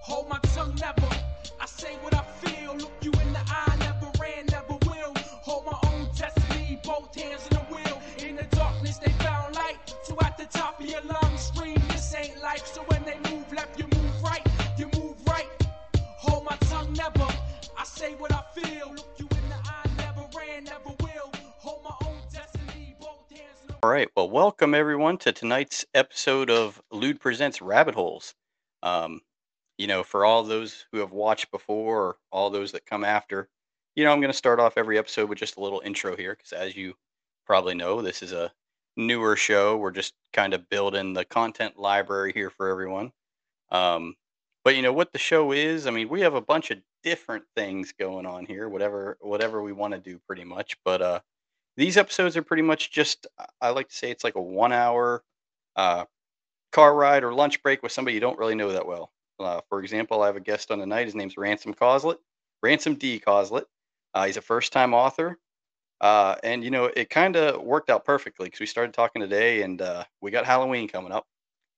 hold my tongue never. I say what I feel, look you in the eye, never ran, never will. Hold my own destiny, both hands on the wheel. In the darkness, they found light. So at the top of your lungs, scream, this ain't life. So when they move left, you move right, you move right. Hold my tongue never. I say what I feel, look you in the eye, never ran, never will. Hold my own destiny, both hands on the All right. Well, welcome everyone to tonight's episode of Lude Presents Rabbit Holes. Um, you know, for all those who have watched before, or all those that come after, you know, I'm going to start off every episode with just a little intro here, because as you probably know, this is a newer show. We're just kind of building the content library here for everyone. Um, but you know what the show is? I mean, we have a bunch of different things going on here, whatever whatever we want to do, pretty much. But uh, these episodes are pretty much just I- like to say it's like a one hour uh, car ride or lunch break with somebody you don't really know that well. Uh, for example, I have a guest on tonight. His name's Ransom Coslett, Ransom D. Coslett. Uh, he's a first time author. Uh, and, you know, it kind of worked out perfectly because we started talking today and uh, we got Halloween coming up.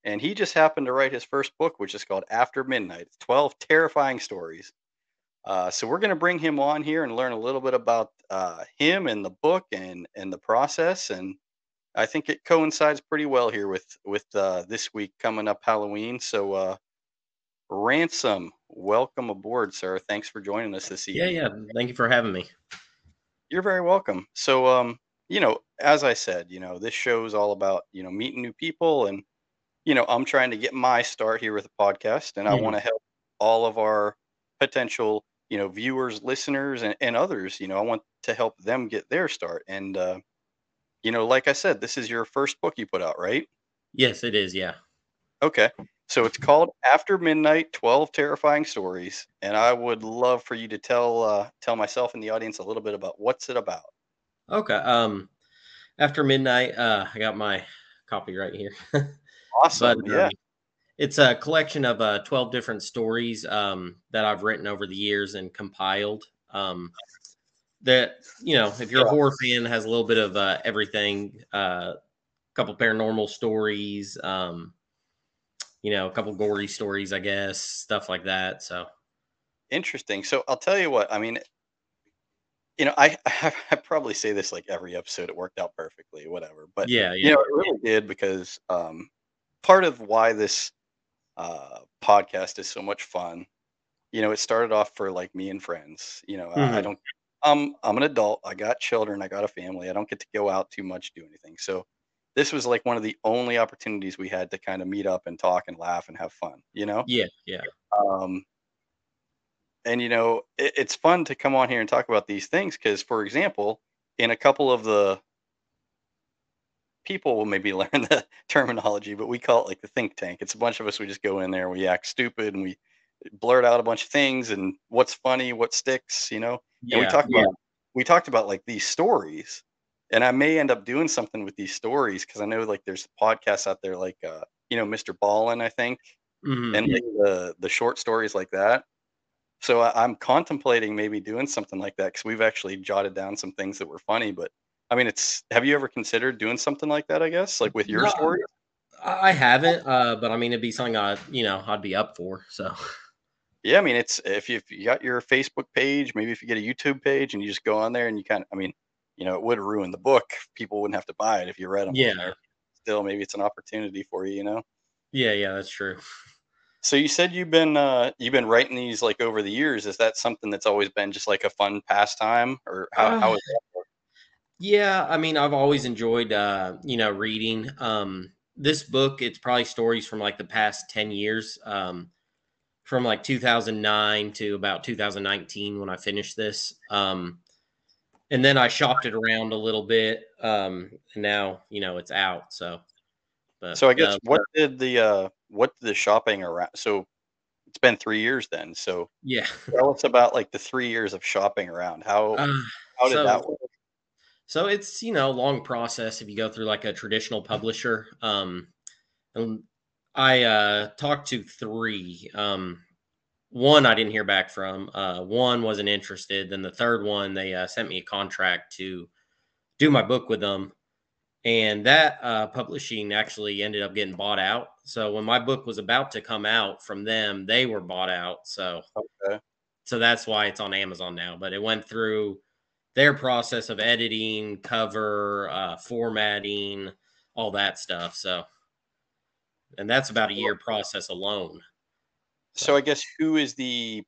And he just happened to write his first book, which is called After Midnight. It's 12 terrifying stories. Uh, so we're going to bring him on here and learn a little bit about uh, him and the book and and the process. And I think it coincides pretty well here with with this week coming up Halloween. So Ransom, welcome aboard, sir. Thanks for joining us this evening. yeah. Yeah. Thank you for having me. You're very welcome. So um, you know, as I said, you know, this show is all about you know meeting new people and you know I'm trying to get my start here with a podcast, and I Mhm. want to help all of our potential you know viewers listeners and, and others you know i want to help them get their start and uh you know like i said this is your first book you put out right Yes, it is. Yeah. okay so it's called after midnight 12 terrifying stories and i would love for you to tell uh tell myself and the audience a little bit about what's it about Okay. Um, after midnight, uh, I got my copy right here. awesome but yeah um, it's a collection of uh, 12 different stories um, that I've written over the years and compiled. Um, that you know, if you're a horror fan, has a little bit of uh, everything. A uh, couple paranormal stories. Um, you know, a couple gory stories, I guess, stuff like that. So interesting so i'll tell you what i mean you know i i probably say this like every episode it worked out perfectly whatever but yeah, you know it really did because um part of why this uh podcast is so much fun you know it started off for like me and friends you know I, I Mhm. don't um i'm an adult i got children i got a family i don't get to go out too much do anything so this was like one of the only opportunities we had to kind of meet up and talk and laugh and have fun you know? Yeah, yeah. um and you know it, it's fun to come on here and talk about these things because for example in a couple of the people will maybe learn the terminology but we call it like the think tank. It's a bunch of us we just go in there we act stupid and we blurt out a bunch of things and what's funny what sticks you know? And we Yeah, talked about we talked about like these stories and i may end up doing something with these stories because i know like there's podcasts out there like uh you know mr Ballen i think mhm, and like the the short stories like that. So I, i'm contemplating maybe doing something like that because we've actually jotted down some things that were funny but i mean it's have you ever considered doing something like that i guess like with your No, story? I I haven't, uh, but I mean, it'd be something I, you know, I'd be up for. So, yeah i mean it's if you, if you got your facebook page maybe if you get a youtube page and you just go on there and you kind of i mean you know it would ruin the book people wouldn't have to buy it if you read them Yeah. still maybe it's an opportunity for you you know yeah, yeah, that's true. so you said you've been uh you've been writing these like over the years is that something that's always been just like a fun pastime or how, how Uh, is that yeah, I mean, I've always enjoyed, uh, you know, reading. Um, this book, it's probably stories from like the past 10 years, um, from like 2009 to about 2019 when I finished this. Um, and then I shopped it around a little bit. Um, and now, you know, it's out. So, but So I guess no, what did the uh what did the shopping around so it's been three years then. So yeah. tell us about like the three years of shopping around. How Uh, how did that work? So it's you know a long process if you go through like a traditional publisher. Um, and I uh, talked to three. Um, one I didn't hear back from. Uh, one wasn't interested. Then the third one they uh, sent me a contract to do my book with them. and that uh, publishing actually ended up getting bought out. So when my book was about to come out from them, they were bought out. So Okay. so that's why it's on Amazon now. But it went through their process of editing, cover, uh, formatting, all that stuff. So, and that's about a year process alone. So I guess who is the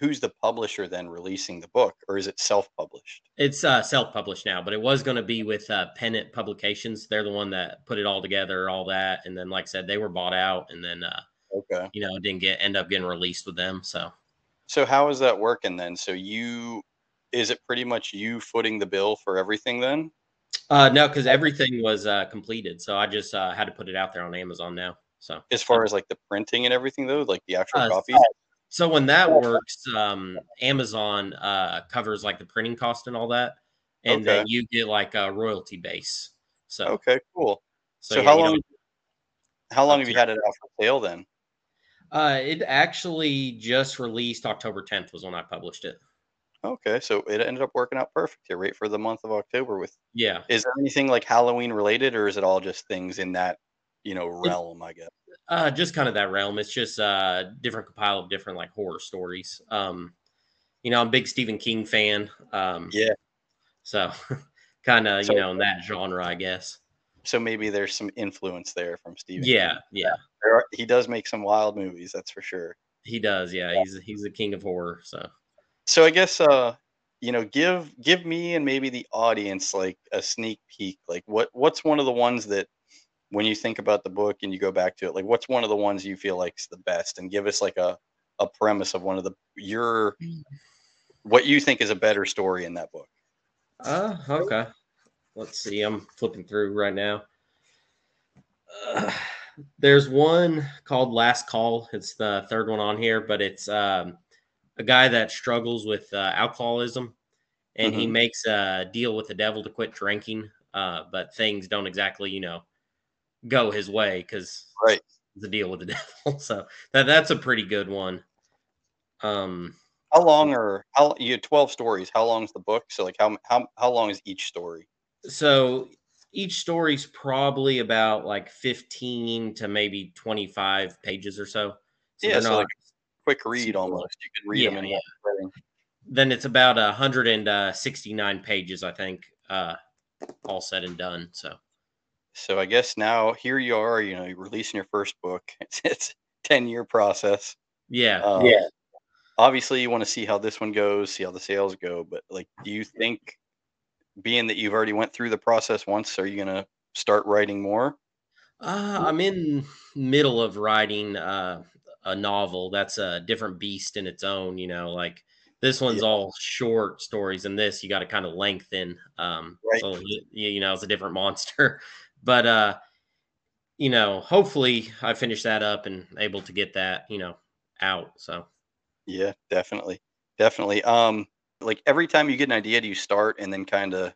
who's the publisher then releasing the book, or is it self-published? It's uh, self-published now, but it was going to be with uh, Pennant Publications. They're the one that put it all together, all that, and then, like I said, they were bought out, and then uh, Okay. you know didn't get end up getting released with them. So So how is that working then? So you is it pretty much you footing the bill for everything then? uh, no, because everything was uh, completed, so I just uh, had to put it out there on Amazon now. So As far as like the printing and everything though, like the actual Uh, copies? So when that works, um, Amazon uh, covers like the printing cost and all that, and then you get like a royalty base. So, Okay, cool. So, yeah, how long don't- how long have you had it out for sale then? Uh, it actually just released October 10th was when I published it. Okay, so it ended up working out perfect here, right for the month of October with Yeah, is there anything like Halloween related or is it all just things in that, you know, realm, I guess? uh, just kind of that realm. It's just uh, different compile of different like horror stories. Um, you know, I'm a big Stephen King fan. Um, Yeah. So, kind of So- you know in that genre, I guess. So maybe there's some influence there from Stephen. Yeah, King. yeah, are, he does make some wild movies, that's for sure. he does. Yeah, he's he's the king of horror. So. So I guess uh you know, give give me and maybe the audience like a sneak peek. Like what what's one of the ones that when you think about the book and you go back to it, like what's one of the ones you feel like is the best and give us like a a premise of one of the your what you think is a better story in that book. Uh, okay. Let's see. I'm flipping through right now. Uh, there's one called Last Call. It's the third one on here, but it's um, a guy that struggles with uh, alcoholism and he Mhm. makes a deal with the devil to quit drinking. Uh, but things don't exactly, you know, go his way because Right. the deal with the devil. So that that's a pretty good one. Um, How long are how you had 12 stories. How long's the book? So like how how how long is each story? so each story's probably about like 15 to maybe 25 pages or so. So Yeah, so like quick read almost. You could read them Yeah, in yeah. one sitting. then it's about a 169 pages, I think, uh, all said and done. So So I guess now here you are, you know, you're releasing your first book. It's it's 10 year process. yeah, Um, Obviously, you want to see how this one goes, see how the sales go. But like, do you think, being that you've already went through the process once, are you gonna start writing more? uh, I'm in middle of writing uh, a novel. That's a different beast in its own. You know, like this one's Yeah. all short stories, and this you got to kind of lengthen. Um, Right. So you know, it's a different monster. But uh, you know, hopefully I finish that up and able to get that you know out. So Yeah, definitely, definitely. Um, like every time you get an idea, do you start and then kind of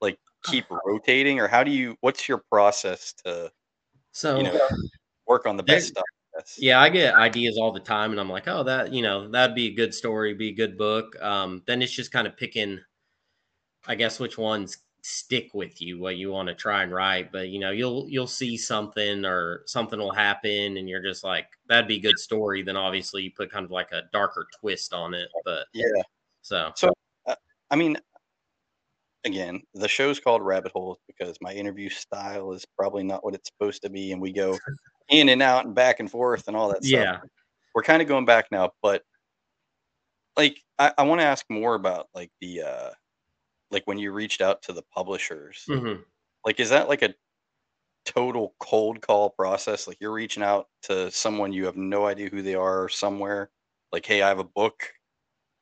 like keep rotating, or how do you? What's your process to so you know work on the best stuff? Yeah, I get ideas all the time, and I'm like, oh, that you know, that'd be a good story, be a good book. Um, then it's just kind of picking, I guess, which ones stick with you, what you want to try and write. But you know, you'll you'll see something or something will happen, and you're just like, that'd be a good story. Then obviously you put kind of like a darker twist on it. But Yeah. so so I mean, again, the show's called Rabbit Hole because my interview style is probably not what it's supposed to be, and we go in and out and back and forth and all that stuff. yeah, We're kind of going back now, but like I, I want to ask more about like the uh like when you reached out to the publishers. mhm. Like is that like a total cold call process? Like you're reaching out to someone you have no idea who they are somewhere, like, hey, I have a book.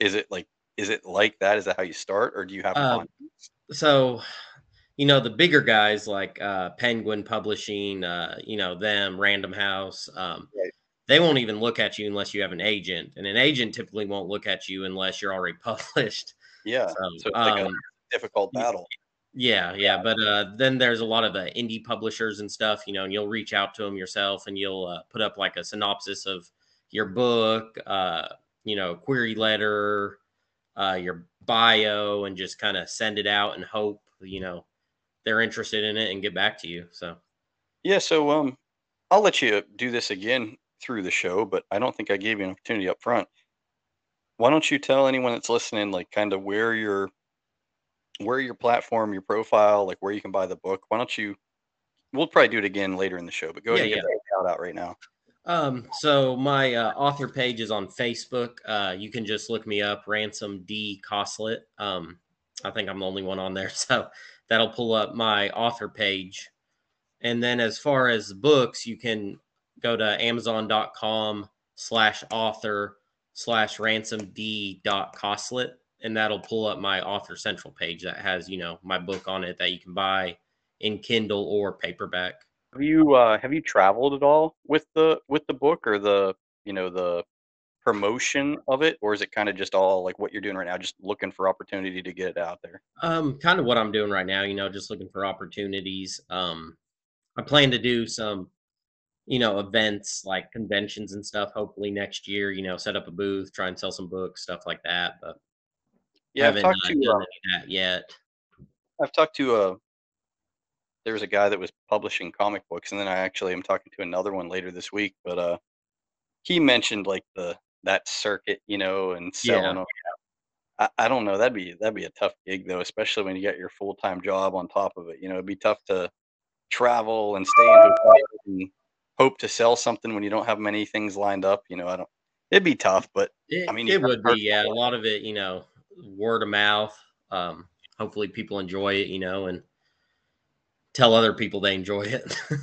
Is it like is it like that? Is that how you start, or do you have contacts? so you know the bigger guys like uh penguin publishing uh you know them random house um Right. they won't even look at you unless you have an agent and an agent typically won't look at you unless you're already published Yeah. so, So it's like a um, difficult battle. yeah yeah but uh then there's a lot of the indie publishers and stuff you know and you'll reach out to them yourself and you'll uh, put up like a synopsis of your book uh you know query letter uh your bio and just kind of send it out and hope you know they're interested in it and get back to you. So Yeah, so um, I'll let you do this again through the show, but I don't think I gave you an opportunity up front. Why don't you tell anyone that's listening, like, kind of where your where your platform, your profile, like where you can buy the book? Why don't you? We'll probably do it again later in the show, but go ahead Yeah, and get that shout out right now. Um, so my uh, author page is on Facebook. Uh, you can just look me up, Ransom D Coslett. Um, I think I'm the only one on there, so that'll pull up my author page. And then as far as books, you can go to Amazon.com slash author slash ransom D dot Coslett, and that'll pull up my author central page that has you know my book on it that you can buy in Kindle or paperback. Have you uh, have you traveled at all with the with the book or the you know the promotion of it, or is it kind of just all like what you're doing right now, just looking for opportunity to get it out there? Um, kind of what I'm doing right now, you know, just looking for opportunities. Um, I plan to do some, you know, events like conventions and stuff. Hopefully next year, you know, set up a booth, try and sell some books, stuff like that. But Yeah, I've talked to uh, that yet. I've talked to uh there was a guy that was publishing comic books, and then I actually am talking to another one later this week. But uh, he mentioned like the that circuit, you know, and selling Yeah. I, I don't know. That'd be that'd be a tough gig though, especially when you got your full time job on top of it. You know, it'd be tough to travel and stay in hotels and hope to sell something when you don't have many things lined up. You know, I don't. It'd be tough, but It, I mean, it would be, yeah. A lot of it, you know, word of mouth. Um, hopefully people enjoy it, you know, and tell other people they enjoy it.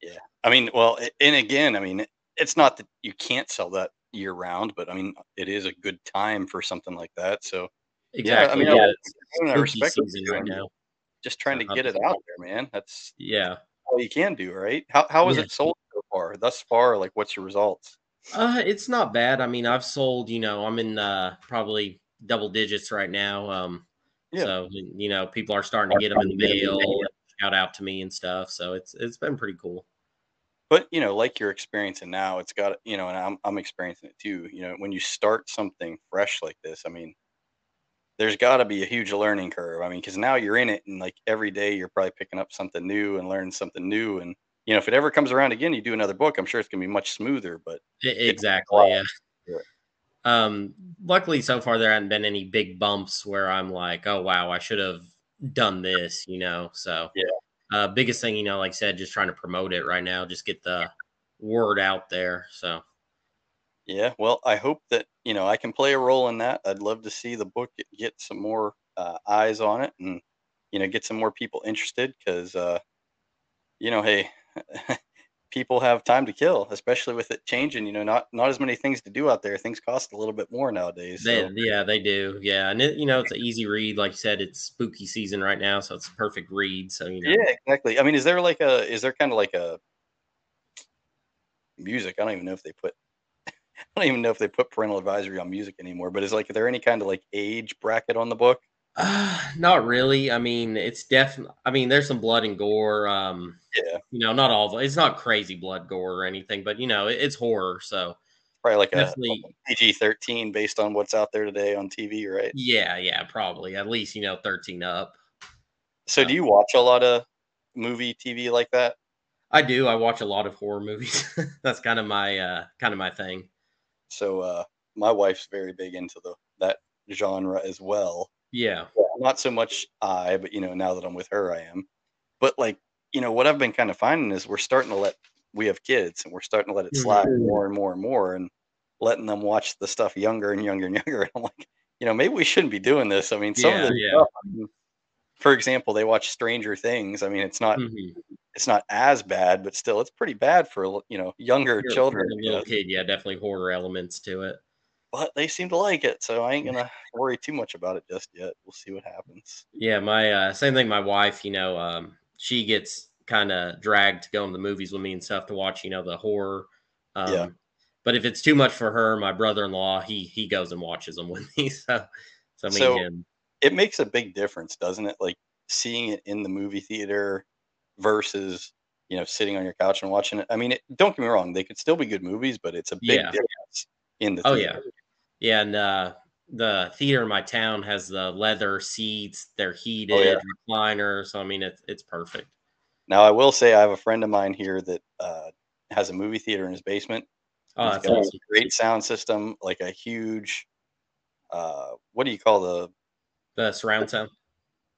Yeah, I mean, well, and again, I mean, it's not that you can't sell that year round, but I mean, it is a good time for something like that. So exactly. I mean, Yeah, I- respect season right now. just trying to get it out there, man. That's Yeah. all you can do, right? How how has Yeah. it sold so far? Thus far, like what's your results? Uh, it's not bad. I mean, I've sold, you know, I'm in uh probably double digits right now. Um, Yeah. so you know, people are starting to get them in the mail, shout out to me and stuff. So it's it's been pretty cool. But you know, like you're experiencing now, it's got you know, and I'm I'm experiencing it too. You know, when you start something fresh like this, I mean, there's got to be a huge learning curve. I mean, because now you're in it, and like every day you're probably picking up something new and learning something new. And you know, if it ever comes around again, you do another book. I'm sure it's gonna be much smoother. But exactly. Yeah. Yeah. Um, luckily so far there haven't been any big bumps where I'm like, oh wow, I should have done this, you know. So Yeah. uh biggest thing, you know, like I said, just trying to promote it right now, just get the word out there. So Yeah, well, I hope that you know I can play a role in that. I'd love to see the book get, get some more uh, eyes on it, and you know, get some more people interested. Because uh, you know, hey, people have time to kill, especially with it changing. You know, not not as many things to do out there. Things cost a little bit more nowadays. they yeah, they do. Yeah. And it, you know, it's an easy read. Like you said, it's spooky season right now, so it's a perfect read. So you know yeah, exactly. I mean, is there like a is there kind of like a music? I don't even know if they put. I don't even know if they put parental advisory on music anymore. But is like, is there any kind of like age bracket on the book? Uh, not really. I mean, it's definitely. I mean, there's some blood and gore. Um, Yeah. you know, not all. of it. It's not crazy blood gore or anything, but you know, it, it's horror. So Probably like a, definitely, PG thirteen based on what's out there today on TV, right? yeah, yeah, probably at least you know, thirteen up. So do you watch a lot of movie TV like that? I do. I watch a lot of horror movies. That's kind of my uh, kind of my thing. So uh, my wife's very big into the that genre as well. Yeah, Not so much I, but you know, now that I'm with her, I am. But like, you know, what I've been kind of finding is we're starting to let we have kids, and we're starting to let it slide Mhm. more and more and more, and letting them watch the stuff younger and younger and younger. And I'm like, you know, maybe we shouldn't be doing this. I mean, some Yeah, of the yeah. stuff, I mean, for example, they watch Stranger Things. I mean, it's not Mhm. it's not as bad, but still, it's pretty bad for you know younger children. the you know, little kid, yeah, definitely horror elements to it. But they seem to like it, so I ain't gonna worry too much about it just yet. We'll see what happens. Yeah, my uh, same thing. My wife, you know, um, she gets kind of dragged to go into the movies with me and stuff to watch, you know, the horror. Um, Yeah. But if it's too much for her, my brother-in-law, he he goes and watches them with me. So, so So- him. It makes a big difference, doesn't it? Like seeing it in the movie theater versus you know sitting on your couch and watching it. I mean, it, don't get me wrong; they could still be good movies, but it's a big Yeah. difference in the Oh theater. yeah, yeah, and uh, the theater in my town has the leather seats. They're heated, recliner. So I mean, it's it's perfect. Now I will say I have a friend of mine here that uh, has a movie theater in his basement. Oh, that's a awesome. great sound system, like a huge. Uh, what do you call the? The surround sound.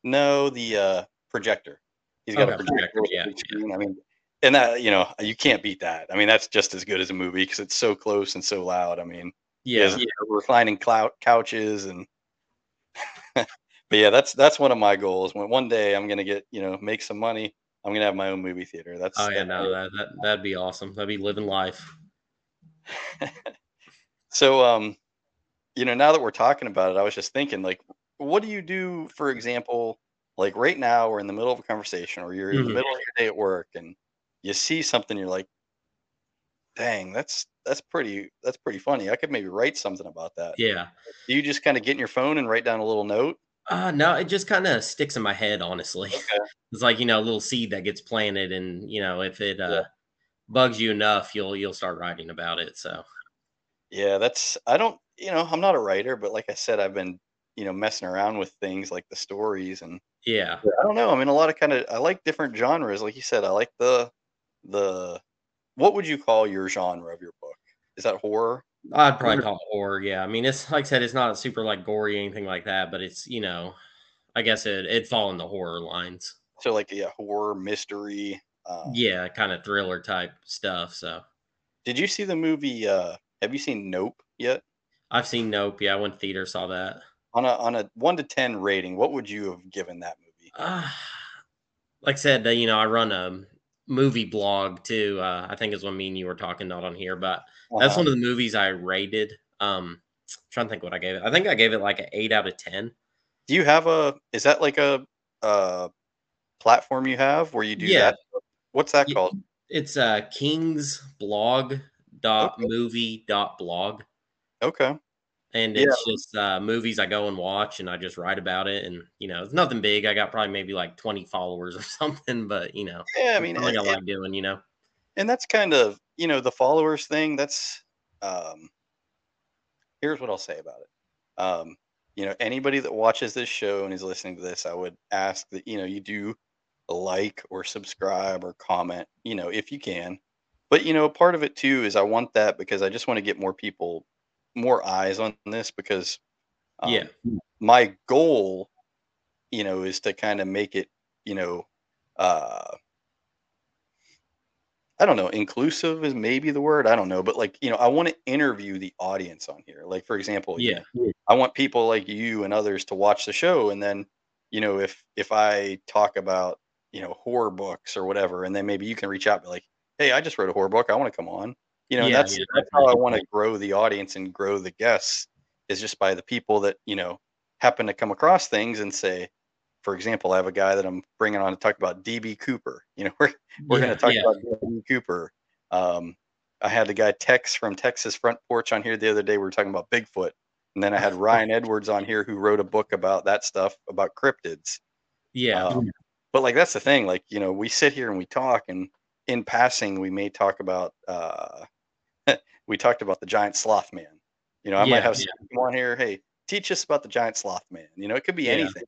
No, the uh, projector. He's got a Okay, projector. projector, yeah, yeah. I mean, and that you know you can't beat that. I mean, that's just as good as a movie because it's so close and so loud. I mean, he Yeah. reclining clou- couches and. but yeah, that's that's one of my goals. When one day I'm gonna get you know make some money, I'm gonna have my own movie theater. That's Oh yeah, no, that, that that'd be awesome. That'd be living life. so um you know now that we're talking about it i was just thinking like what do you do for example like right now we're in the middle of a conversation or you're in the Mhm. middle of your day at work and you see something you're like dang that's that's pretty that's pretty funny i could maybe write something about that Yeah. do you just kind of get in your phone and write down a little note Uh no, it just kind of sticks in my head, honestly. Okay. It's like, you know, a little seed that gets planted and, you know, if it Yeah. uh bugs you enough, you'll you'll start writing about it. So, yeah that's i don't you know i'm not a writer but like i said i've been you know messing around with things like the stories and yeah. I don't know. I mean, a lot of kind of I like different genres. Like you said, I like the the what would you call your genre of your book? Is that horror? I'd probably call it horror. Yeah. I mean, it's like I said, it's not super like gory or anything like that, but it's, you know, I guess it it'd fall in the horror lines. So like yeah, horror, mystery. Um, Yeah, kind of thriller type stuff. So Did you see the movie? uh Have you seen Nope yet? I've seen Nope. Yeah, I went to theater, saw that. On a on a one to ten rating, what would you have given that movie? Uh, like I said, you know, I run a movie blog too. Uh, I think is what me and you were talking, not on here, but that's one of the movies I rated. Um, trying to think what I gave it. I think I gave it like an eight out of ten. Do you have a? Is that like a uh platform you have where you do Yeah. that? What's that called? It's uh King's blog dot movie dot blog. Okay. And Yeah. it's just uh, movies I go and watch, and I just write about it. And you know, it's nothing big. I got probably maybe like twenty followers or something, but you know, Yeah, I mean, something I like doing. You know, and that's kind of you know the followers thing that's um here's what i'll say about it um you know anybody that watches this show and is listening to this i would ask that you know you do like or subscribe or comment you know if you can but you know part of it too is i want that because i just want to get more people more eyes on this because um, Yeah. my goal you know is to kind of make it you know uh I don't know, inclusive is maybe the word. I don't know, but like, you know, I want to interview the audience on here. Like, for example, yeah, I want people like you and others to watch the show and then, you know, if if I talk about, you know, horror books or whatever, and then maybe you can reach out be like, hey, I just wrote a horror book. I want to come on. You know, Yeah, that's yeah, that's how I want to grow the audience and grow the guests is just by the people that, you know, happen to come across things and say, for example, I have a guy that I'm bringing on to talk about DB Cooper. You know, we're we're yeah, going to talk about DB Cooper. Um, I had the guy Tex from Texas Front Porch on here the other day. We were talking about Bigfoot, and then I had Ryan Edwards on here who wrote a book about that stuff about cryptids. yeah. Um, but like that's the thing, like you know, we sit here and we talk, and in passing, we may talk about. Uh, we talked about the giant sloth man. You know, I might have yeah. on here. Hey, teach us about the giant sloth man. You know, it could be Yeah. anything.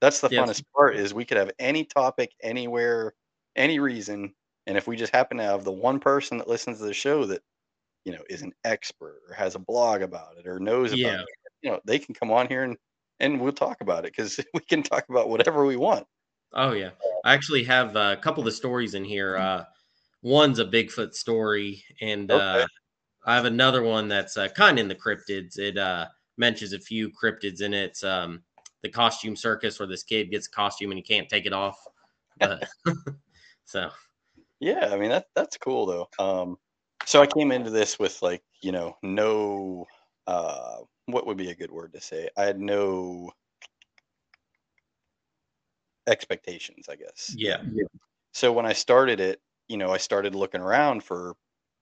That's the Yeah. funnest part is we could have any topic, anywhere, any reason, and if we just happen to have the one person that listens to the show that you know is an expert or has a blog about it or knows about Yeah. it, you know, they can come on here and and we'll talk about it because we can talk about whatever we want. Oh yeah, I actually have uh, a couple of the stories in here. Uh, one's a Bigfoot story, and Okay. uh, I have another one that's uh, kind of in the cryptids. It uh, mentions a few cryptids in it. It's um, the costume circus, where this kid gets a costume and he can't take it off. But so Yeah, I mean that that's cool though. Um, so I came into this with like you know no uh, what would be a good word to say? I had no expectations, I guess. yeah, So when I started it, you know, I started looking around for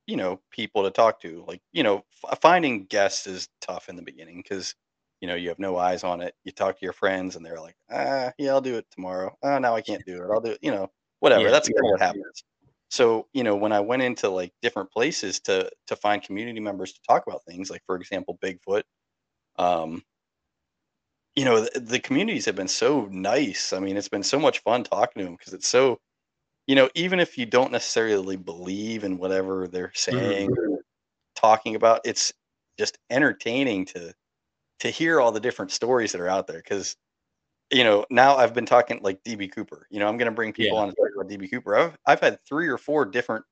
you know people to talk to. Like you know, f- finding guests is tough in the beginning because you know you have no eyes on it. You talk to your friends and they're like, ah, yeah, I'll do it tomorrow. Oh, now I can't do it. I'll do it. You know, whatever. Yeah, That's of what happens. So you know, when I went into like different places to to find community members to talk about things, like for example, Bigfoot, Um, you know, the, the communities have been so nice. I mean, it's been so much fun talking to them because it's so, you know, even if you don't necessarily believe in whatever they're saying or mm-hmm. talking about, it's just entertaining to to hear all the different stories that are out there. Because you know, now I've been talking like DB Cooper. You know, I'm going to bring people Yeah. on to talk about DB Cooper. I've I've had three or four different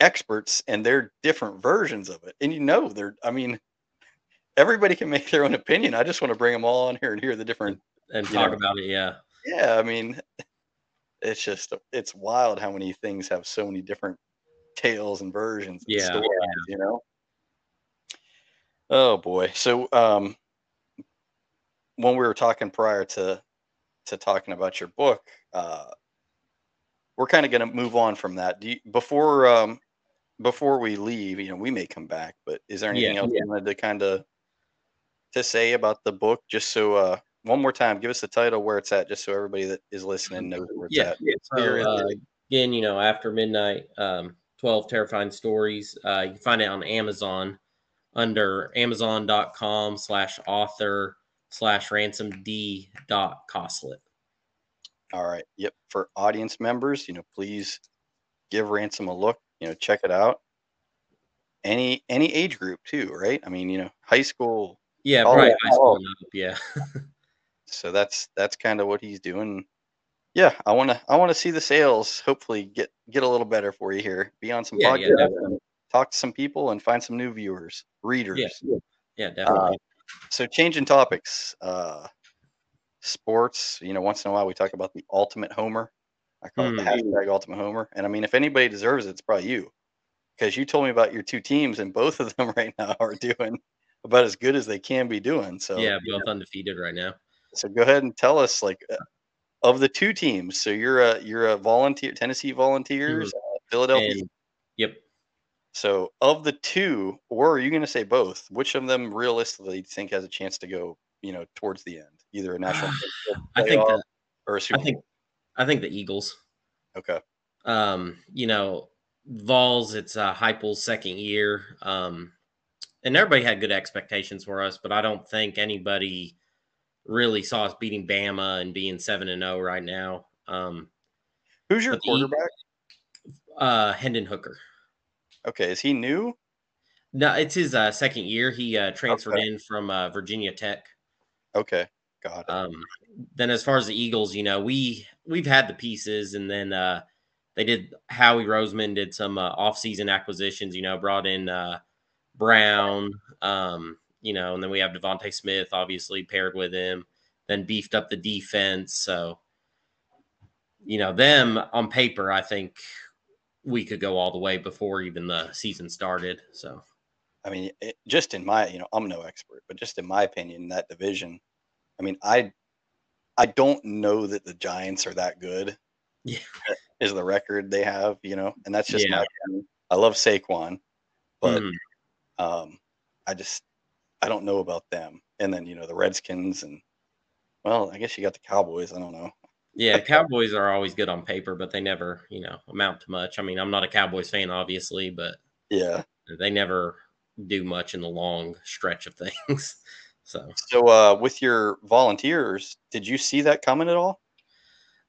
experts and they're different versions of it. And you know, they're I mean, everybody can make their own opinion. I just want to bring them all on here and hear the different and talk know. about it. Yeah, yeah, I mean, it's just it's wild how many things have so many different tales and versions and Yeah, stories, you know. Oh boy. So um when we were talking prior to to talking about your book, uh we're kind of going to move on from that. Do you, before um before we leave, you know, we may come back, but is there anything Yeah, else you wanted to kind of to say about the book just so uh one more time give us the title where it's at just so everybody that is listening knows where it's yeah. at. So uh, again, you know, after midnight, um, twelve terrifying stories. Uh, you can find it on Amazon under Amazon.com slash author slash ransom d dot coslett. All right. Yep. For audience members, you know, please give Ransom a look. You know, check it out. Any any age group too, right? I mean, you know, high school. Yeah, right. High school yeah. So that's that's kind of what he's doing. Yeah, I want to I want to see the sales. Hopefully, get get a little better for you here. Be on some Yeah, yeah, podcasts, talk to some people, and find some new viewers, readers. Yeah, definitely. So changing topics. Uh, sports. You know, once in a while we talk about the ultimate homer. I call it the Hmm. hashtag ultimate homer. And I mean, if anybody deserves it, it's probably you, because you told me about your two teams, and both of them right now are doing about as good as they can be doing. So yeah, both undefeated right now. So go ahead and tell us, like, uh, of the two teams. So you're a you're a volunteer, Tennessee Volunteers, uh, Philadelphia. Mm-hmm. And yep. So of the two, or are you going to say both? Which of them realistically do you think has a chance to go, you know, towards the end, either a national I think that or a I Super think I think the Eagles. Okay. Um, you know, Vols, it's uh Heupel's second year. Um, and everybody had good expectations for us, but I don't think anybody really saw us beating Bama and being seven and zero right now. Um, Who's your But the quarterback? uh, Hendon Hooker. Okay, is he new? No, it's his uh, second year. He uh, transferred Okay. in from uh, Virginia Tech. Okay, got it. Um, then as far as the Eagles, you know, we we've had the pieces, and then uh, they did Howie Roseman did some uh, off-season acquisitions. You know, brought in uh, Brown. Um, you know, and then we have DeVonta Smith, obviously paired with him. Then beefed up the defense. So, you know, them on paper, I think we could go all the way before even the season started. So, I mean, it, just in my, you know, I'm no expert, but just in my opinion, that division, I mean, I, I don't know that the Giants are that good. Yeah. is the record they have, you know, and that's just Yeah. my opinion. I love Saquon, but mhm. um, I just I don't know about them. And then you know the Redskins and well, I guess you got the Cowboys. I don't know. Yeah, Cowboys are always good on paper, but they never, you know, amount to much. I mean, I'm not a Cowboys fan, obviously, but Yeah. they never do much in the long stretch of things. so, So uh, with your volunteers, did you see that coming at all?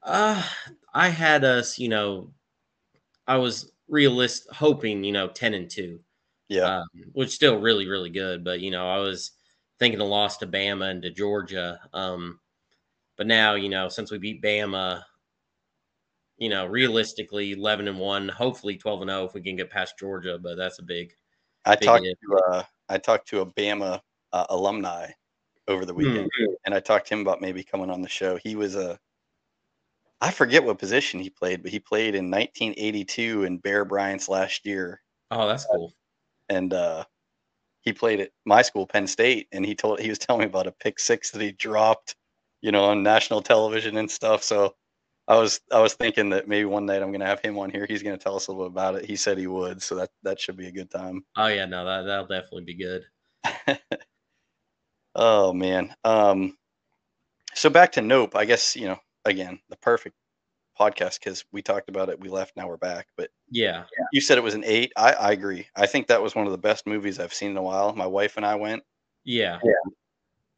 uh, I had us, you know, I was realist, hoping, you know, 10 and 2, Yeah. um, which still really, really good. But, you know, I was thinking a loss to Bama and to Georgia. Um, but now, you know, since we beat Bama, you know, realistically, 11 and 1, hopefully 12 and 0 if we can get past Georgia. But that's a big, I big talked if. to uh, I talked to a Bama uh, alumni over the weekend, and I talked to him about maybe coming on the show. He was a I forget what position he played, but he played in 1982 in Bear Bryant's last year. Oh, that's cool. And uh, he played at my school, Penn State, and he told he was telling me about a pick six that he dropped, you know, on national television and stuff. So I was I was thinking that maybe one night I'm gonna have him on here. He's gonna tell us a little bit about it. He said he would, so that that should be a good time. Oh, yeah, no, that, that'll definitely be good. oh man. Um, so back to Nope. I guess you know again the perfect podcast because we talked about it. We left. Now we're back. But Yeah. you said it was an eight. I, I agree. I think that was one of the best movies I've seen in a while. My wife and I went. Yeah. Yeah.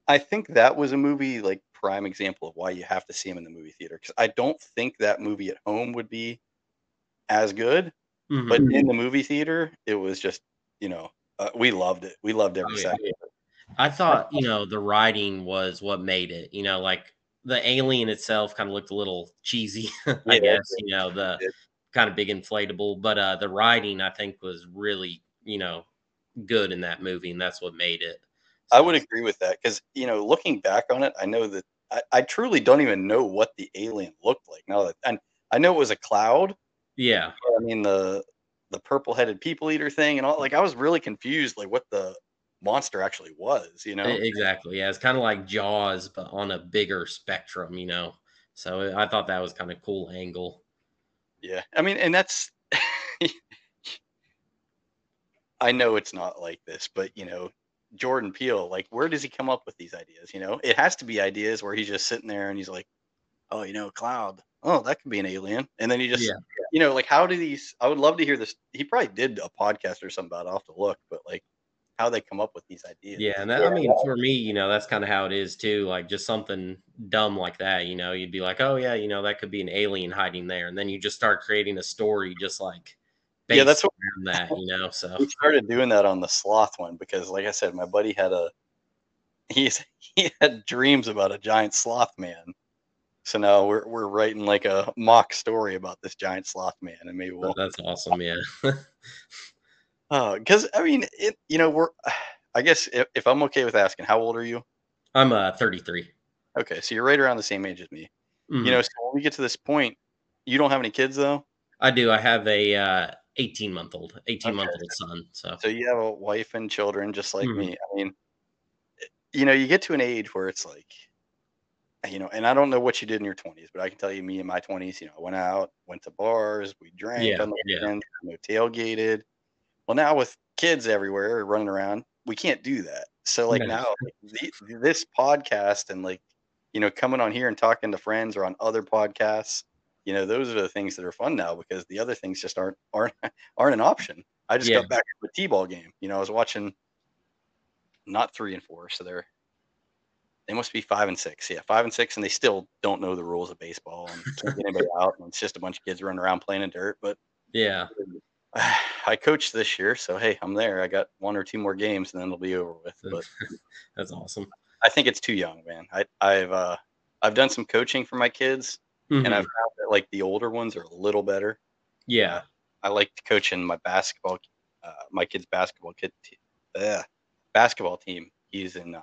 I think that was a movie like prime example of why you have to see him in the movie theater because I don't think that movie at home would be as good, Mhm. but in the movie theater it was just you know uh, we loved it. We loved every Oh, yeah. second. I thought, you know, the writing was what made it. You know, like the alien itself kind of looked a little cheesy, I Yeah, guess, you know, the kind of big inflatable, but uh the writing I think was really, you know, good in that movie and that's what made it. I would agree with that because you know looking back on it, I know that I, I truly don't even know what the alien looked like now that and I know it was a cloud. yeah. I mean the the purple headed people eater thing and all like I was really confused like what the monster actually was, you know? Exactly. Yeah, it's kind of like Jaws but on a bigger spectrum, you know. So I thought that was kind of cool angle. Yeah. I mean, and that's I know it's not like this, but you know, Jordan Peele, like where does he come up with these ideas, you know? It has to be ideas where he's just sitting there and he's like, "Oh, you know, cloud. Oh, that could be an alien." And then he just Yeah. you know, like how do these I would love to hear this. He probably did a podcast or something about it. I'll have to look, but like how they come up with these ideas. Yeah, and that, I mean, for me, you know, that's kind of how it is too. Like just something dumb like that, you know, you'd be like, oh yeah, you know, that could be an alien hiding there, and then you just start creating a story just like Yeah, that's based what- around that, you know. So we started doing that on the sloth one because like i said my buddy had a he's he had dreams about a giant sloth man so now we're, we're writing like a mock story about this giant sloth man and maybe oh, we'll that's awesome. Yeah, because i mean it you know we're i guess if, if i'm okay with asking how old are you I'm uh 33. okay so you're right around the same age as me Mhm. you know so when we get to this point you don't have any kids though I do. I have a uh 18 month old, 18 month old son. So So you have a wife and children just like Mhm. me. I mean, you know, you get to an age where it's like, you know, and I don't know what you did in your 20s, but I can tell you, me in my 20s, you know, I went out, went to bars, we drank Yeah, on the yeah. weekends, you know, tailgated. Well, now with kids everywhere running around, we can't do that. So, like No. now, the, this podcast and like, you know, coming on here and talking to friends or on other podcasts, you know, those are the things that are fun now because the other things just aren't aren't aren't an option. I just Yeah. got back from a T-ball game. You know, I was watching not three and four, so they're they must be five and six. Yeah, five and six, and they still don't know the rules of baseball and can't get anybody out. And it's just a bunch of kids running around playing in dirt. But yeah, I coached this year, so hey, I'm there. I got one or two more games, and then it'll be over with. But that's awesome. I think it's too young, man. I, I've uh, I've done some coaching for my kids, and Mhm. I've found that like the older ones are a little better. yeah, I like coaching my basketball, uh, my kid's basketball kid, te- uh, basketball team. He's in uh,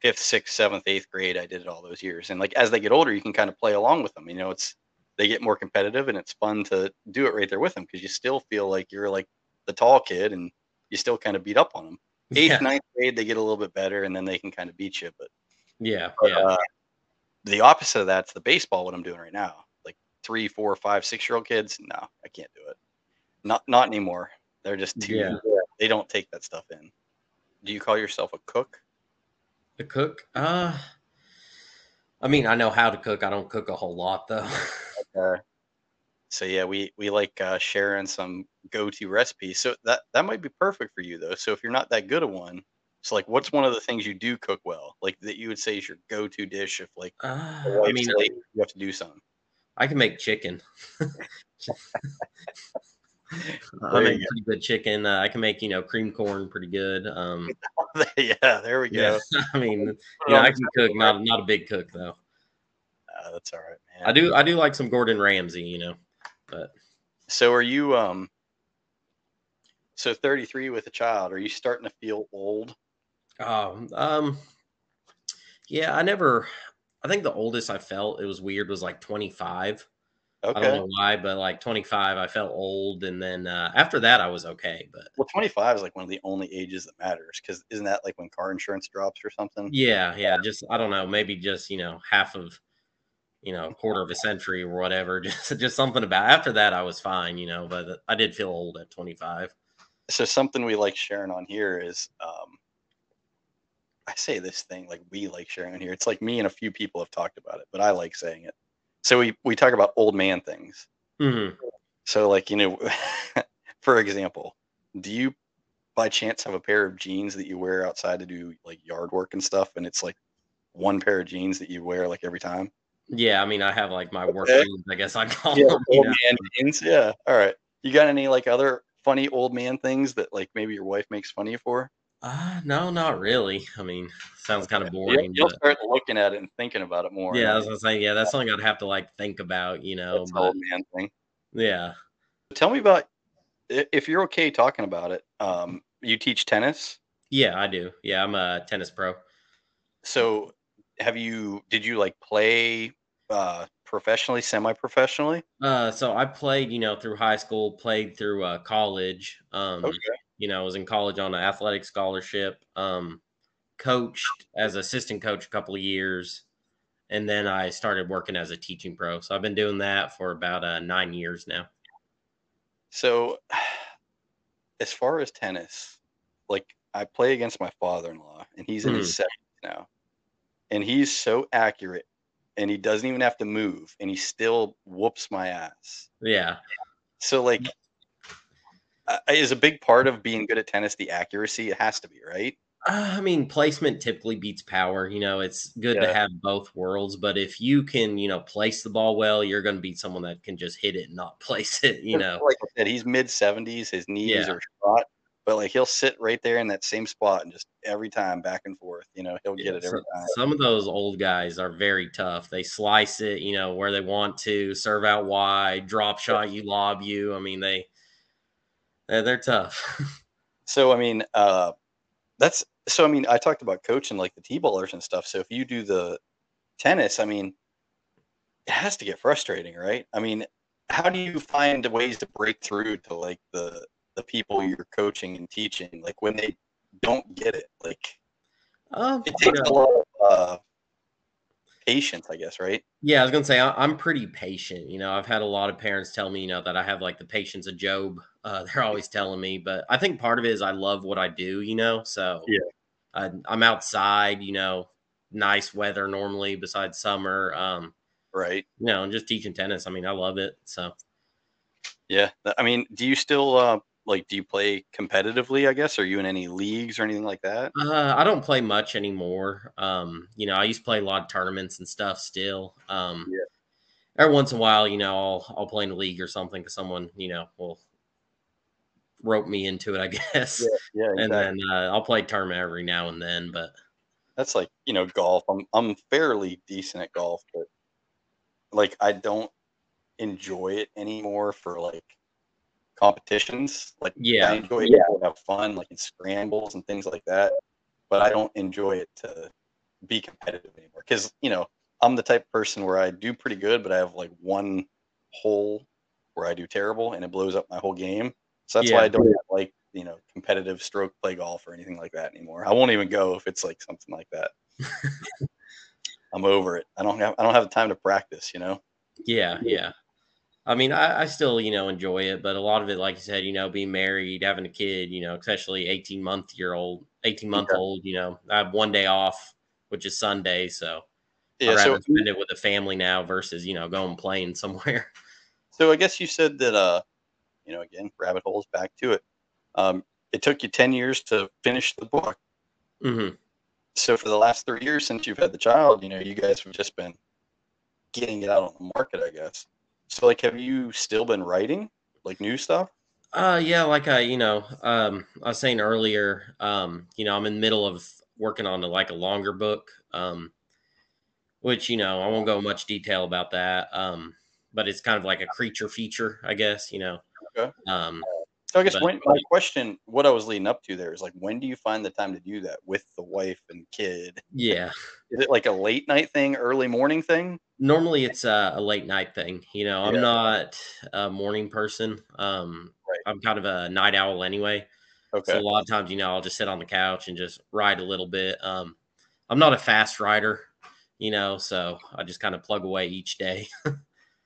fifth, sixth, seventh, eighth grade. I did it all those years, and like as they get older, you can kind of play along with them. You know, it's they get more competitive, and it's fun to do it right there with them because you still feel like you're like the tall kid, and you still kind of beat up on them. Eighth, yeah, ninth grade, they get a little bit better, and then they can kind of beat you. But yeah, but, yeah. uh, the opposite of that's the baseball. What I'm doing right now, like three, four, five, six year old kids. No, I can't do it. Not not anymore. They're just too. Yeah. They don't take that stuff in. Do you call yourself a cook? A cook? Uh I mean, I know how to cook. I don't cook a whole lot though. Uh, so yeah, we we like uh, sharing some go to recipes. So that that might be perfect for you though. So if you're not that good at one, so like, what's one of the things you do cook well, like that you would say is your go to dish if like Uh, I mean, late, you have to do something. I can make chicken. I There make you pretty good chicken. Uh, I can make, you know, cream corn pretty good. Um, yeah, there we go. yeah, I mean, Put it you know, I can cook. Not not a big cook though. Uh, that's all right, man. I do I do like some Gordon Ramsay. You know, but So are you um so 33 with a child, are you starting to feel old? um, um, yeah, I never. I think the oldest I felt it was weird was like 25. Okay. I don't know why, but like 25, I felt old, and then uh, after that, I was okay. But Well, 25 is like one of the only ages that matters because isn't that like when car insurance drops or something? yeah, yeah, just I don't know, maybe just you know half of, you know, a quarter of a century or whatever. Just just something about after that, I was fine, you know, but I did feel old at 25. So something we like sharing on here is um I say this thing like we like sharing on here. It's like me and a few people have talked about it, but I like saying it. So we we talk about old man things. hmm So like, you know, for example, do you by chance have a pair of jeans that you wear outside to do like yard work and stuff, and it's like one pair of jeans that you wear like every time? Yeah, I mean, I have like my work Okay. I guess I'd call Yeah, them. Old know? man. Yeah. All right. You got any like other funny old man things that like maybe your wife makes fun of you for? Uh, no, not really. I mean, sounds kind of You'll, boring, you'll but start looking at it and thinking about it more. yeah, I was gonna say, yeah, that's something I'd have to like think about, you know. But old man thing. yeah, Tell me about if you're okay talking about it. Um, you teach tennis, yeah, I do. Yeah, I'm a tennis pro. so have you? Did you like play uh, professionally, semi-professionally? Uh, so I played, you know, through high school, played through uh, college. Um, Okay. you know, I was in college on an athletic scholarship. Um, coached as assistant coach a couple of years, and then I started working as a teaching pro. So I've been doing that for about uh, nine years now. So, as far as tennis, like I play against my father-in-law, and he's in his seventies now, and he's so accurate, and he doesn't even have to move, and he still whoops my ass. Yeah, So, like, uh, is a big part of being good at tennis the accuracy? It has to be, right? Uh, I mean, placement typically beats power. You know, it's good Yeah. to have both worlds, but if you can, you know, place the ball well, you're going to beat someone that can just hit it and not place it. You know, like I said, he's mid seventies. His knees Yeah. are shot, but like he'll sit right there in that same spot and just every time back and forth. You know, he'll get it every time. Some of those old guys are very tough. They slice it, you know, where they want to, serve out wide, drop shot you, lob you. I mean, they they're, they're tough. So I mean, uh, that's so. I mean, I talked about coaching like the t-ballers and stuff. So if you do the tennis, I mean, it has to get frustrating, right? I mean, how do you find ways to break through to like the the people you're coaching and teaching, like when they don't get it? Like um, it takes know, a lot of uh, patience, I guess, right? yeah, I was gonna say I, I'm pretty patient. You know, I've had a lot of parents tell me, you know, that I have like the patience of Job. Uh, they're always telling me, but I think part of it is I love what I do. You know, so Yeah. I, I'm outside. You know, nice weather normally besides summer. Um, Right. you know, and just teaching tennis. I mean, I love it. So Yeah. I mean, do you still uh, like? Do you play competitively? I guess. Are you in any leagues or anything like that? Uh, I don't play much anymore. Um, you know, I used to play a lot of tournaments and stuff still. Um, Yeah. every once in a while, you know, I'll I'll play in a league or something because someone, you know, will rope me into it, I guess. Yeah. And then uh, I'll play tournament every now and then, but that's like you know golf. I'm I'm fairly decent at golf, but like I don't enjoy it anymore for like competitions. Like Yeah. I enjoy it to have fun, like in scrambles and things like that. But I don't enjoy it to be competitive anymore because you know I'm the type of person where I do pretty good, but I have like one hole where I do terrible and it blows up my whole game. So that's why I don't like you know competitive stroke play golf or anything like that anymore. I won't even go if it's like something like that. I'm over it. I don't have I don't have the time to practice. You know. yeah, yeah. I mean, I, I still, you know, enjoy it, but a lot of it, like you said, you know, being married, having a kid, you know, especially 18 month year old, 18 month Yeah. old, you know, I have one day off, which is Sunday. So Yeah. I'd So rather spend it with the family now versus, you know, going playing somewhere. So I guess you said that uh, you know, again, rabbit holes back to it. Um, it took you ten years to finish the book. hmm So for the last three years since you've had the child, you know, you guys have just been getting it out on the market, I guess. So like have you still been writing like new stuff? Uh, yeah, like I, you know, um, I was saying earlier, um, you know, I'm in the middle of working on a, like a longer book, um, which, you know, I won't go much detail about that. Um, but it's kind of like a creature feature, I guess, you know. Okay. Um, So I guess when, my question, what I was leading up to there is like, when do you find the time to do that with the wife and kid? yeah. Is it like a late night thing, early morning thing? Normally it's a, a late night thing, you know. I'm Yeah. not a morning person. Um, Right. I'm kind of a night owl anyway. Okay. So a lot of times, you know, I'll just sit on the couch and just ride a little bit. Um, I'm not a fast rider, you know, so I just kind of plug away each day.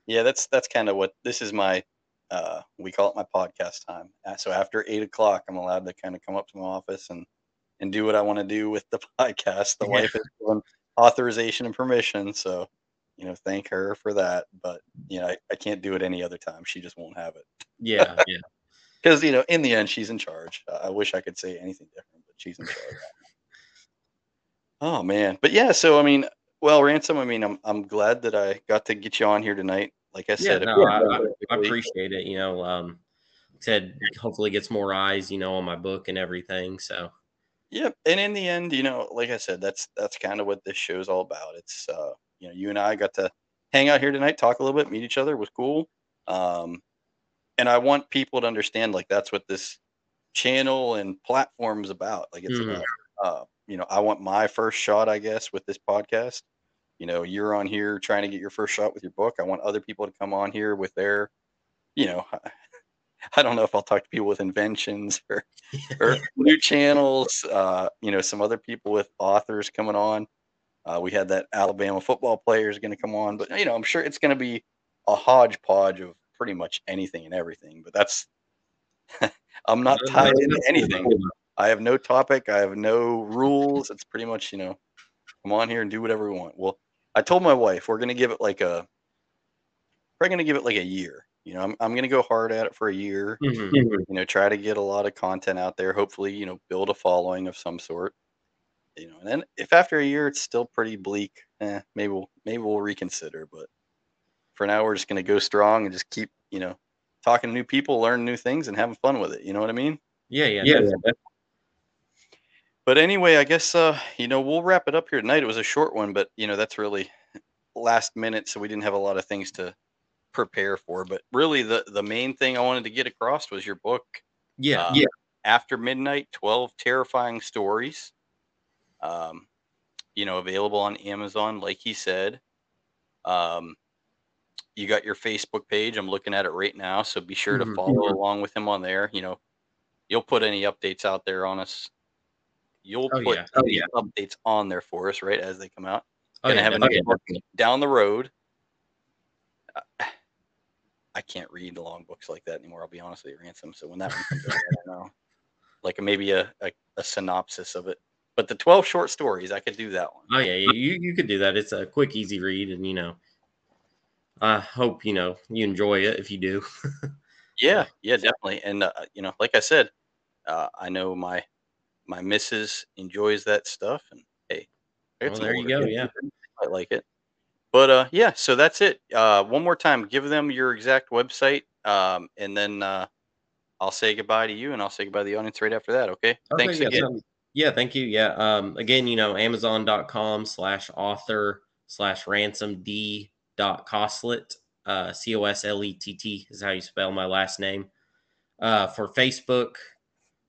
Yeah, that's that's kind of what this is my uh we call it my podcast time. Uh, So after eight o'clock I'm allowed to kind of come up to my office and and do what I want to do with the podcast. The Yeah. wife is given authorization and permission. So, you know, thank her for that. But you know, I, I can't do it any other time. She just won't have it. yeah, yeah. because you know, in the end, she's in charge. Uh, I wish I could say anything different, but she's in charge. oh man, but yeah. So I mean, well, ransom. I mean, I'm I'm glad that I got to get you on here tonight. Like I said, Yeah, no, I, I, I appreciate it. You know, um, said hopefully gets more eyes, you know, on my book and everything. So Yep. And in the end, you know, like I said, that's that's kind of what this show's all about. It's uh, you know, you and I got to hang out here tonight, talk a little bit, meet each other. Was cool. Um, and I want people to understand like that's what this channel and platform is about. Like it's Mhm. about uh, you know, I want my first shot, I guess, with this podcast. You know, you're on here trying to get your first shot with your book. I want other people to come on here with their, you know, I don't know if I'll talk to people with inventions or or new channels. Uh, you know, some other people with authors coming on. Uh, we had that Alabama football player is going to come on, but you know, I'm sure it's going to be a hodgepodge of pretty much anything and everything. But that's I'm not tied into anything. I have no topic. I have no rules. It's pretty much you know, come on here and do whatever we want. Well, I told my wife we're going to give it like a, we're going to give it like a year. You know, I'm I'm going to go hard at it for a year Mhm. you know try to get a lot of content out there hopefully you know build a following of some sort you know and then if after a year it's still pretty bleak eh, maybe we'll maybe we'll reconsider but for now we're just going to go strong and just keep you know talking to new people learn new things and having fun with it you know what i mean Yeah, yeah, Yeah, definitely. But anyway i guess uh you know we'll wrap it up here tonight it was a short one but you know that's really last minute so we didn't have a lot of things to prepare for but really the the main thing i wanted to get across was your book yeah. Uh, Yeah. After Midnight, 12 Terrifying Stories. Um, you know, available on Amazon, like he said. Um, you got your Facebook page. I'm looking at it right now. So be sure to Mhm. follow along with him on there. You know, you'll put any updates out there on us. You'll Oh, put yeah. Oh, yeah. updates on there for us, right, as they come out. Oh, Gonna yeah, have a definitely. new book down the road. I can't read the long books like that anymore. I'll be honest with you, Ransom. So when that one comes out, I don't know. Like maybe a, a, a synopsis of it. But the 12 short stories, I could do that one. Oh yeah, yeah, you you could do that. It's a quick, easy read, and you know, I hope you know you enjoy it. If you do, Yeah, yeah, definitely. And uh, you know, like I said, uh, I know my my missus enjoys that stuff, and hey, Well, there you go, yeah. I like it. But uh, yeah, so that's it. Uh, one more time, give them your exact website, um, and then uh, I'll say goodbye to you, and I'll say goodbye to the audience right after that. Okay. Thanks yeah, again. sounds- yeah, thank you. Yeah. Um, again, you know, Amazon.com slash author slash ransom D dot Coslett. Uh, C O S L E T T is how you spell my last name. Uh, for Facebook,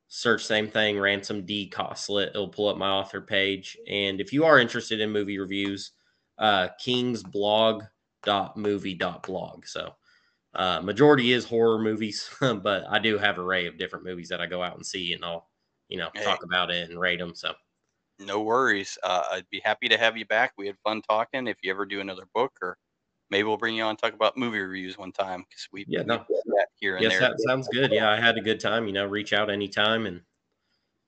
search same thing, ransom D Coslett. It'll pull up my author page. And if you are interested in movie reviews, uh, kingsblog.movie.blog. So, uh, majority is horror movies, but I do have an array of different movies that I go out and see, and I'll, you know, Hey. talk about it and rate them. So, No worries. Uh, I'd be happy to have you back. We had fun talking. If you ever do another book, or maybe we'll bring you on and talk about movie reviews one time because we Yeah, no. Here and yes, there. that sounds good. Yeah, I had a good time. You know, reach out anytime, and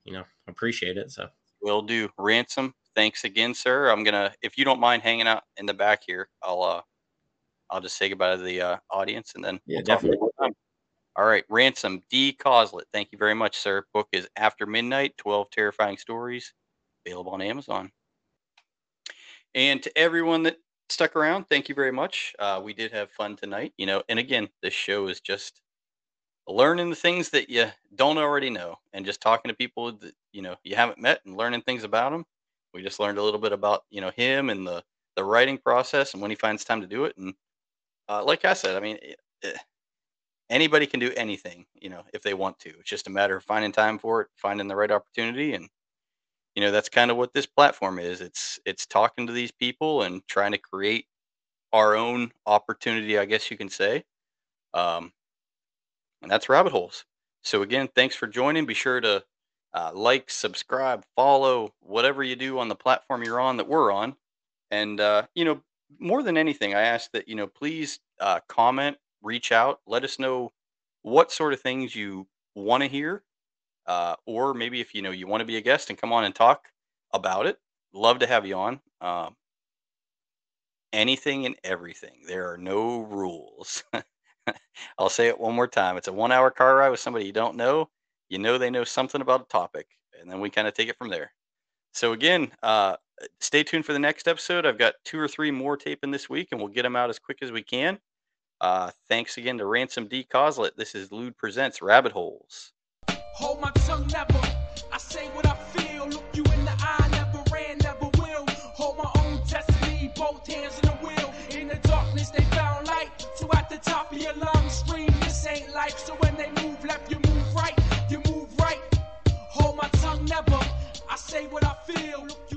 you know, appreciate it. So, Will do. Ransom, thanks again, sir. I'm gonna, if you don't mind hanging out in the back here, I'll uh, I'll just say goodbye to the uh, audience and then Yeah, we'll definitely. All right, Ransom D. Coslett. Thank you very much, sir. Book is After Midnight: Twelve Terrifying Stories, available on Amazon. And to everyone that stuck around, thank you very much. Uh, we did have fun tonight, you know. And again, this show is just learning the things that you don't already know, and just talking to people that you know you haven't met and learning things about them. We just learned a little bit about you know him and the the writing process and when he finds time to do it. And uh, like I said, I mean, it, it- anybody can do anything, you know, if they want to. It's just a matter of finding time for it, finding the right opportunity, and you know that's kind of what this platform is. It's it's talking to these people and trying to create our own opportunity, I guess you can say. Um, and that's rabbit holes. So again, thanks for joining. Be sure to uh, like, subscribe, follow, whatever you do on the platform you're on that we're on. And uh, you know, more than anything, I ask that you know, please uh, comment, reach out, let us know what sort of things you want to hear, uh, or maybe if you know you want to be a guest and come on and talk about it. Love to have you on. Um, anything and everything. There are no rules. I'll say it one more time. It's a one hour car ride with somebody you don't know. You know they know something about a topic, and then we kind of take it from there. So, again, uh, stay tuned for the next episode. I've got two or three more taping this week, and we'll get them out as quick as we can. Uh, thanks again to Ransom D. Coslett. This is Lude Presents Rabbit Holes. Hold my tongue never. I say what I feel. Look you in the eye. Never ran, never will. Hold my own destiny. Both hands in the wheel. In the darkness, they found light. So at the top of your lungs, scream, this ain't life. So when they move left, you move right. You move right. Hold my tongue never. I say what I feel. Look